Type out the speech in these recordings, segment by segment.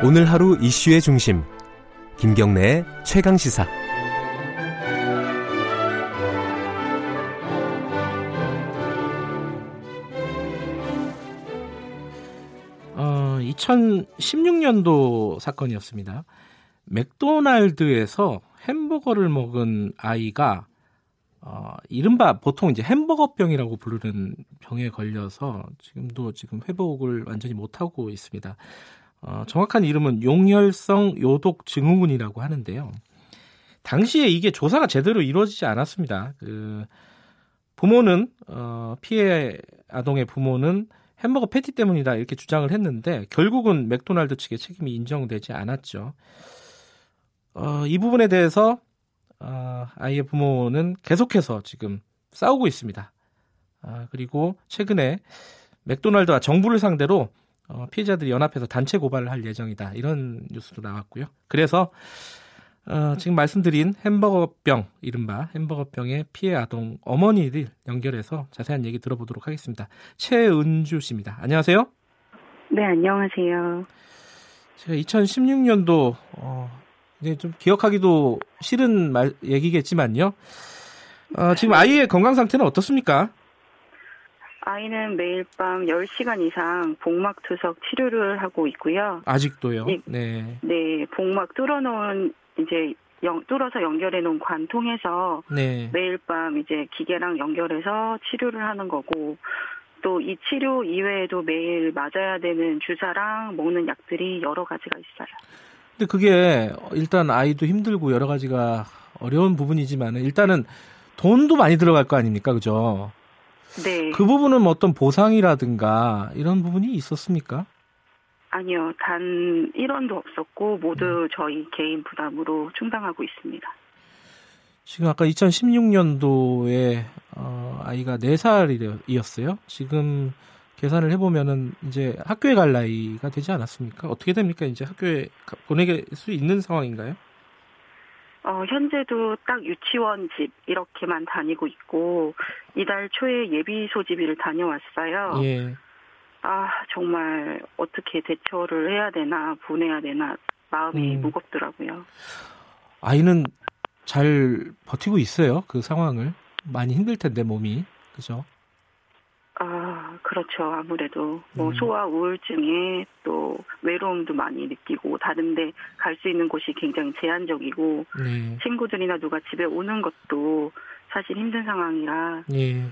오늘 하루 이슈의 중심 김경래의 최강 시사 어, 2016년도 사건이었습니다. 맥도날드에서 햄버거를 먹은 아이가 어, 이른바 보통 이제 햄버거병이라고 부르는 병에 걸려서 지금도 지금 회복을 완전히 못하고 있습니다. 어, 정확한 이름은 용혈성 요독 증후군이라고 하는데요. 당시에 이게 조사가 제대로 이루어지지 않았습니다. 그 부모는 어, 피해 아동의 부모는 햄버거 패티 때문이다 이렇게 주장을 했는데 결국은 맥도날드 측의 책임이 인정되지 않았죠. 어, 이 부분에 대해서 어, 아이의 부모는 계속해서 지금 싸우고 있습니다. 아, 그리고 최근에 맥도날드와 정부를 상대로 어, 피해자들이 연합해서 단체 고발을 할 예정이다. 이런 뉴스도 나왔고요. 그래서 어, 지금 말씀드린 햄버거병, 이른바 햄버거병의 피해 아동 어머니를 연결해서 자세한 얘기 들어보도록 하겠습니다. 최은주 씨입니다. 안녕하세요. 네, 안녕하세요. 제가 2016년도 어, 이제 좀 기억하기도 싫은 말, 얘기겠지만요. 어, 지금 아이의 건강 상태는 어떻습니까? 아이는 매일 밤 10시간 이상 복막 투석 치료를 하고 있고요. 아직도요? 네. 네. 네, 복막 뚫어놓은 이제 영, 뚫어서 연결해 놓은 관 통해서 네. 매일 밤 이제 기계랑 연결해서 치료를 하는 거고 또 이 치료 이외에도 매일 맞아야 되는 주사랑 먹는 약들이 여러 가지가 있어요. 근데 그게 일단 아이도 힘들고 여러 가지가 어려운 부분이지만 일단은 돈도 많이 들어갈 거 아닙니까? 그죠? 네. 그 부분은 뭐 어떤 보상이라든가 이런 부분이 있었습니까? 아니요, 단 1원도 없었고 모두 저희 개인 부담으로 충당하고 있습니다. 지금 아까 2016년도에 어, 아이가 4살이었어요. 지금 계산을 해보면은 이제 학교에 갈 나이가 되지 않았습니까? 어떻게 됩니까? 이제 학교에 가- 보내게 수 있는 상황인가요? 어, 현재도 딱 유치원 집 이렇게만 다니고 있고 이달 초에 예비 소집일을 다녀왔어요. 예. 아 정말 어떻게 대처를 해야 되나 보내야 되나 마음이 음. 무겁더라고요. 아이는 잘 버티고 있어요. 그 상황을 많이 힘들 텐데 몸이 그죠? 아 그렇죠 아무래도 뭐 음. 소아 우울증에 또 외로움도 많이 느끼고 다른데 갈 수 있는 곳이 굉장히 제한적이고 네. 친구들이나 누가 집에 오는 것도 사실 힘든 상황이라 예.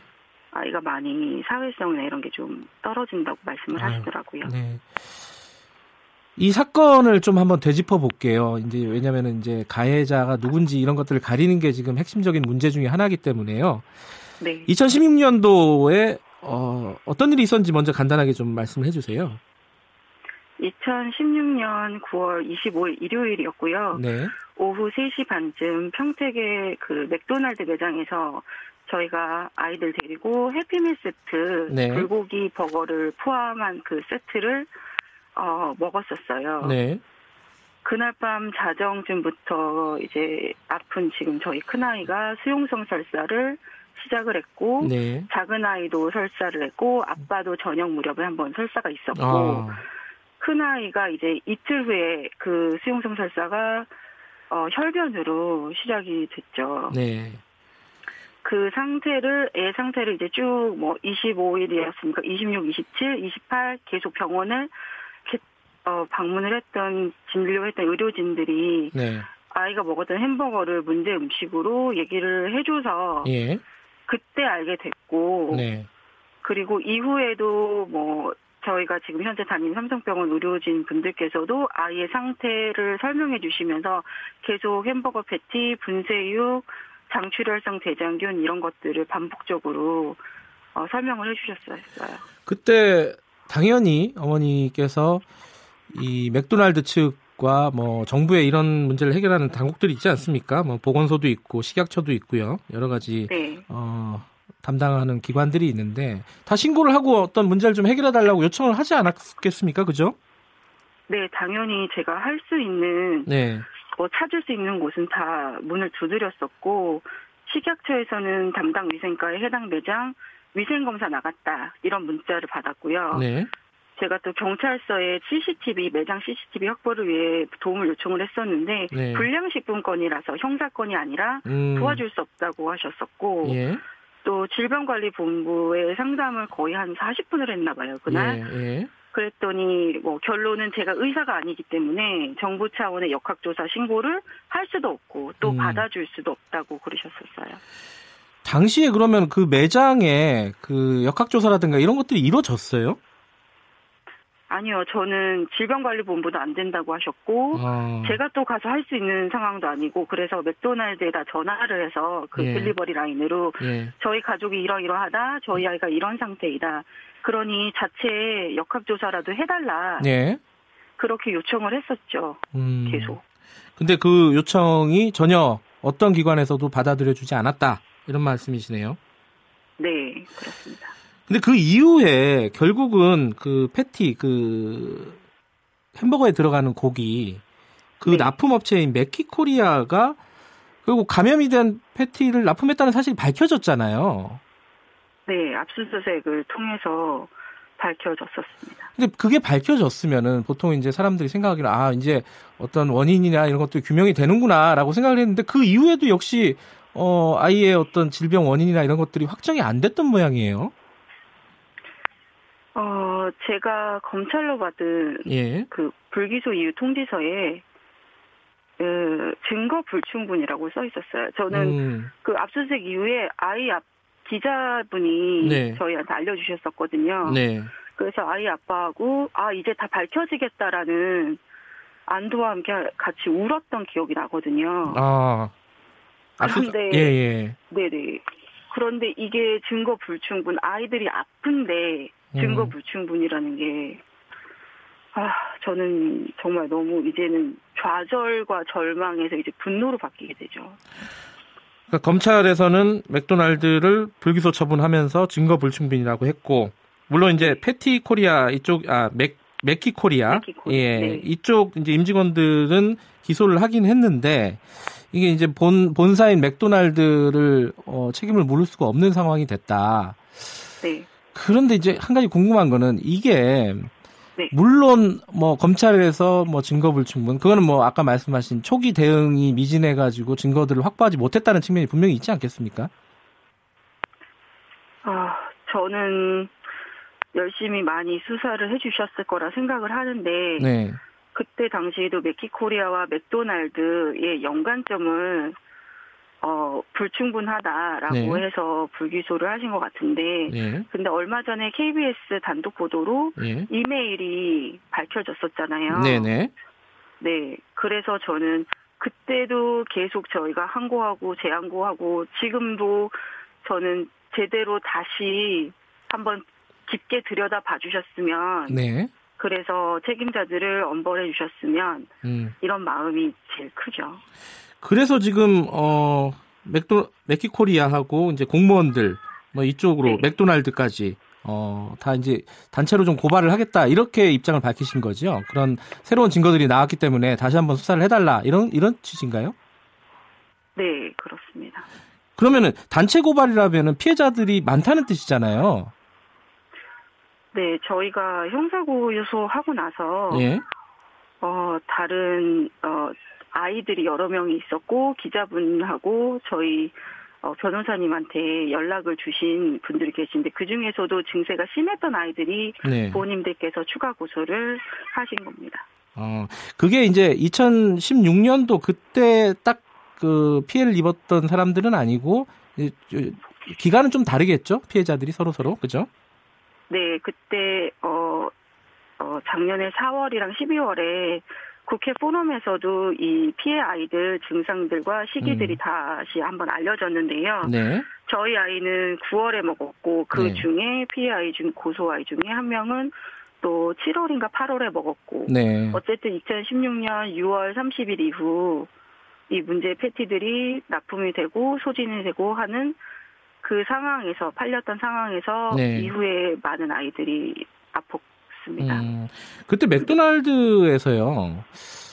아이가 많이 사회성이나 이런 게 좀 떨어진다고 말씀을 아유, 하시더라고요. 네. 이 사건을 좀 한번 되짚어 볼게요. 이제 왜냐면은 이제 가해자가 누군지 이런 것들을 가리는 게 지금 핵심적인 문제 중에 하나이기 때문에요. 네. 2016년도에 어, 어떤 일이 있었는지 먼저 간단하게 좀 말씀을 해주세요. 2016년 9월 25일 일요일이었고요. 네. 오후 3시 반쯤 평택의 그 맥도날드 매장에서 저희가 아이들 데리고 해피밀 세트 네. 불고기 버거를 포함한 그 세트를 어, 먹었었어요. 네. 그날 밤 자정쯤부터 이제 아픈 지금 저희 큰아이가 수용성 설사를 시작을 했고 네. 작은 아이도 설사를 했고 아빠도 저녁 무렵에 한번 설사가 있었고 아, 큰 아이가 이제 이틀 후에 그 수용성 설사가 어, 혈변으로 시작이 됐죠. 네. 그 상태를 애 상태를 이제 쭉 뭐 25일이었으니까 26, 27, 28 계속 병원을 어, 방문을 했던 진료했던 의료진들이 네. 아이가 먹었던 햄버거를 문제 음식으로 얘기를 해줘서 예. 그때 알게 됐고 네. 그리고 이후에도 뭐 저희가 지금 현재 다니는 삼성병원 의료진 분들께서도 아이의 상태를 설명해 주시면서 계속 햄버거 패티, 분쇄육, 장출혈성 대장균 이런 것들을 반복적으로 어, 설명을 해주셨어요. 그때 당연히 어머니께서 이 맥도날드 측과 뭐 정부의 이런 문제를 해결하는 당국들이 있지 않습니까? 뭐 보건소도 있고 식약처도 있고요. 여러 가지 네, 어, 담당하는 기관들이 있는데 다 신고를 하고 어떤 문제를 좀 해결해 달라고 요청을 하지 않았겠습니까? 그죠? 네 당연히 제가 할 수 있는 네. 뭐 찾을 수 있는 곳은 다 문을 두드렸었고 식약처에서는 담당 위생과에 해당 매장 위생검사 나갔다 이런 문자를 받았고요. 네. 제가 또 경찰서에 CCTV 매장 CCTV 확보를 위해 도움을 요청을 했었는데 네. 불량식품 건이라서 형사건이 아니라 음, 도와줄 수 없다고 하셨었고 예, 또 질병관리본부에 상담을 거의 한 40분을 했나 봐요 그날 예, 예. 그랬더니 뭐 결론은 제가 의사가 아니기 때문에 정부 차원의 역학조사 신고를 할 수도 없고 또 음. 받아줄 수도 없다고 그러셨었어요. 당시에 그러면 그 매장에 그 역학조사라든가 이런 것들이 이루어졌어요? 아니요, 저는 질병관리본부도 안 된다고 하셨고 아, 제가 또 가서 할 수 있는 상황도 아니고 그래서 맥도날드에다 전화를 해서 그 예. 딜리버리 라인으로 예. 저희 가족이 이러이러하다 저희 아이가 이런 상태이다 그러니 자체 역학조사라도 해달라 예. 그렇게 요청을 했었죠 음. 계속 근데 그 요청이 전혀 어떤 기관에서도 받아들여주지 않았다. 이런 말씀이시네요. 네 그렇습니다 근데 그 이후에 결국은 그 패티 그 햄버거에 들어가는 고기 그 네. 납품업체인 맥키코리아가 결국 감염이 된 패티를 납품했다는 사실이 밝혀졌잖아요. 네 압수수색을 통해서 밝혀졌었습니다 근데 그게 밝혀졌으면은 보통 이제 사람들이 생각하기는 아 이제 어떤 원인이나 이런 것들이 규명이 되는구나라고 생각을 했는데 그 이후에도 역시 어 아이의 어떤 질병 원인이나 이런 것들이 확정이 안 됐던 모양이에요. 어 제가 검찰로 받은 예. 그 불기소 이유 통지서에 그 증거 불충분이라고 써 있었어요. 저는 음, 그 압수수색 이후에 아이 앞 기자분이 네. 저희한테 알려주셨었거든요. 네. 그래서 아이 아빠하고 아 이제 다 밝혀지겠다라는 안도와 함께 같이 울었던 기억이 나거든요. 아. 그런데- 예, 예. 네네. 그런데 이게 증거 불충분 아이들이 아픈데 증거 음. 불충분이라는 게 아, 저는 정말 너무 이제는 좌절과 절망에서 이제 분노로 바뀌게 되죠. 그러니까 검찰에서는 맥도날드를 불기소 처분하면서 증거 불충분이라고 했고 물론 이제 패티 코리아 이쪽 아 맥, 맥키 코리아 맥키 코리아, 예 네. 이쪽 이제 임직원들은 기소를 하긴 했는데 이게 이제 본 본사인 맥도날드를 어, 책임을 물을 수가 없는 상황이 됐다. 네. 그런데 이제 한 가지 궁금한 거는 이게 네. 물론 뭐 검찰에서 뭐 증거 불충분 그거는 뭐 아까 말씀하신 초기 대응이 미진해 가지고 증거들을 확보하지 못했다는 측면이 분명히 있지 않겠습니까? 아, 저는 열심히 많이 수사를 해주셨을 거라 생각을 하는데 네. 그때 당시에도 맥키코리아와 맥도날드의 연관점을 어, 불충분하다라고 네. 해서 불기소를 하신 것 같은데 예. 근데 얼마 전에 KBS 단독 보도로 예. 이메일이 밝혀졌었잖아요. 네네. 네. 그래서 저는 그때도 계속 저희가 항고하고 재항고하고 지금도 저는 제대로 다시 한번 깊게 들여다 봐주셨으면 네. 그래서 책임자들을 엄벌해 주셨으면 음. 이런 마음이 제일 크죠. 그래서 지금 어 맥도 맥키 코리아하고 이제 공무원들 뭐 이쪽으로 네. 맥도날드까지 어 다 이제 단체로 좀 고발을 하겠다 이렇게 입장을 밝히신 거죠. 그런 새로운 증거들이 나왔기 때문에 다시 한번 수사를 해달라 이런 이런 취지인가요? 네, 그렇습니다. 그러면은 단체 고발이라면은 피해자들이 많다는 뜻이잖아요. 네, 저희가 형사고소하고 나서 예. 어, 다른 어, 아이들이 여러 명이 있었고 기자분하고 저희 어, 변호사님한테 연락을 주신 분들이 계신데 그 중에서도 증세가 심했던 아이들이 네. 부모님들께서 추가 고소를 하신 겁니다. 어, 그게 이제 2016년도 그때 딱 그 피해를 입었던 사람들은 아니고 기간은 좀 다르겠죠? 피해자들이 서로 서로 그죠? 네, 그때 어, 어, 작년에 4월이랑 12월에 국회 포럼에서도 이 피해 아이들 증상들과 시기들이 음. 다시 한번 알려졌는데요. 네. 저희 아이는 9월에 먹었고 그 네. 중에 피해 아이 중 고소 아이 중에 한 명은 또 7월인가 8월에 먹었고 네. 어쨌든 2016년 6월 30일 이후 이 문제 패티들이 납품이 되고 소진이 되고 하는 그 상황에서 팔렸던 상황에서 네. 이후에 많은 아이들이 아팠 습니다. 음, 그때 맥도날드에서요.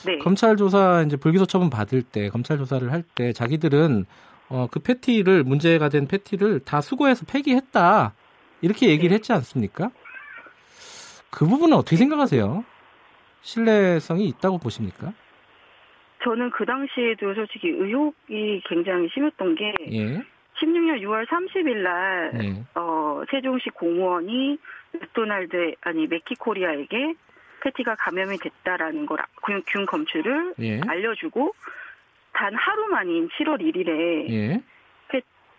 네. 검찰 조사 이제 불기소 처분 받을 때 검찰 조사를 할 때 자기들은 어, 그 패티를 문제가 된 패티를 다 수거해서 폐기했다 이렇게 얘기를 네. 했지 않습니까? 그 부분은 어떻게 생각하세요? 신뢰성이 있다고 보십니까? 저는 그 당시에도 솔직히 의혹이 굉장히 심했던 게 예. 16년 6월 30일 날 네. 어, 세종시 공무원이 맥도날드 아니 메키코리아에게 패티가 감염이 됐다라는 걸 아- 균, 균 검출을 예. 알려주고 단 하루 만인 7월 1일에 예.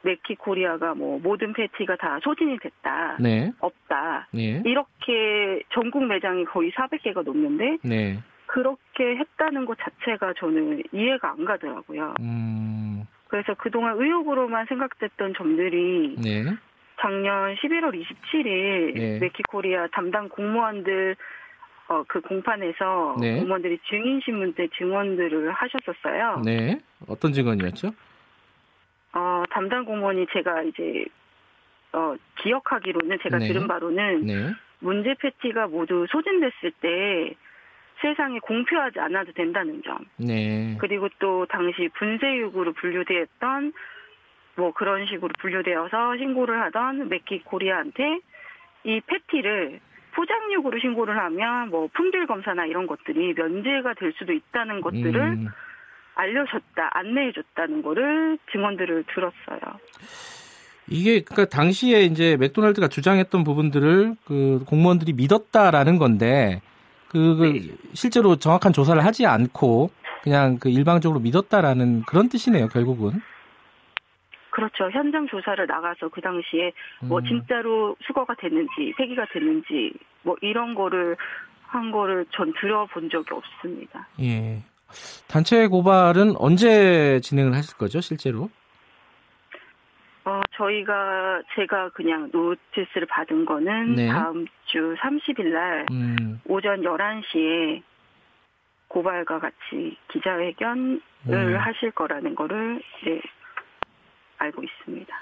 메키코리아가 뭐 모든 패티가 다 소진이 됐다 네. 없다 예. 이렇게 전국 매장이 거의 400개가 넘는데 네. 그렇게 했다는 것 자체가 저는 이해가 안 가더라고요. 음. 그래서 그동안 의혹으로만 생각됐던 점들이 네. 작년 11월 27일 네. 메키코리아 담당 공무원들 어, 그 공판에서 네. 공무원들이 증인 신문 때 증언들을 하셨었어요. 네. 어떤 증언이었죠? 어, 담당 공무원이 제가 이제 어, 기억하기로는 제가 네. 들은 바로는 네. 문제 패티가 모두 소진됐을 때 세상에 공표하지 않아도 된다는 점. 네. 그리고 또 당시 분쇄육으로 분류되었던 뭐 그런 식으로 분류되어서 신고를 하던 맥기 코리아한테 이 패티를 포장육으로 신고를 하면 뭐 품질 검사나 이런 것들이 면제가 될 수도 있다는 것들을 음. 알려줬다, 안내해줬다는 거를 증언들을 들었어요. 이게 그러니까 당시에 이제 맥도날드가 주장했던 부분들을 그 공무원들이 믿었다라는 건데 그, 그 네. 실제로 정확한 조사를 하지 않고 그냥 그 일방적으로 믿었다라는 그런 뜻이네요, 결국은. 그렇죠. 현장 조사를 나가서 그 당시에 뭐 음. 진짜로 수거가 됐는지 폐기가 됐는지 뭐 이런 거를 한 거를 전 들어본 적이 없습니다. 예. 단체 고발은 언제 진행을 하실 거죠, 실제로? 어, 저희가 제가 그냥 노티스를 받은 거는 네. 다음 주 30일 날 음. 오전 11시에 고발과 같이 기자회견을 음. 하실 거라는 거를 네, 알고 있습니다.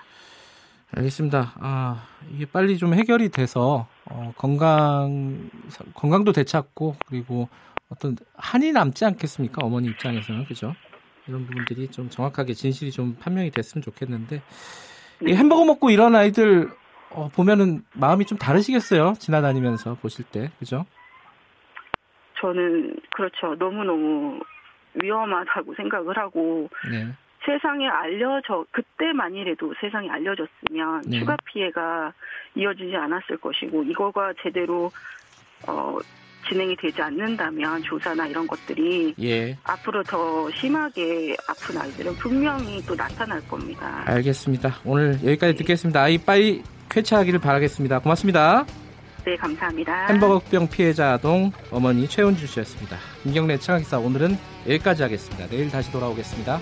알겠습니다. 아, 이게 빨리 좀 해결이 돼서 어, 건강 건강도 되찾고 그리고 어떤 한이 남지 않겠습니까? 어머니 입장에서는 그죠? 이런 부분들이 좀 정확하게 진실이 좀 판명이 됐으면 좋겠는데 이 햄버거 먹고 이런 아이들 어, 보면은 마음이 좀 다르시겠어요? 지나다니면서 보실 때 그죠? 저는 그렇죠. 너무 너무 위험하다고 생각을 하고 네. 세상에 알려져 그때만이라도 세상에 알려졌으면 네. 추가 피해가 이어지지 않았을 것이고 이거가 제대로 어, 진행이 되지 않는다면 조사나 이런 것들이 예. 앞으로 더 심하게 아픈 아이들은 분명히 또 나타날 겁니다. 알겠습니다. 오늘 여기까지 듣겠습니다. 아이 빨리 쾌차하기를 바라겠습니다. 고맙습니다. 네, 감사합니다. 햄버거병 피해자 아동 어머니 최은주 씨였습니다. 김경래 청학기사 오늘은 여기까지 하겠습니다. 내일 다시 돌아오겠습니다.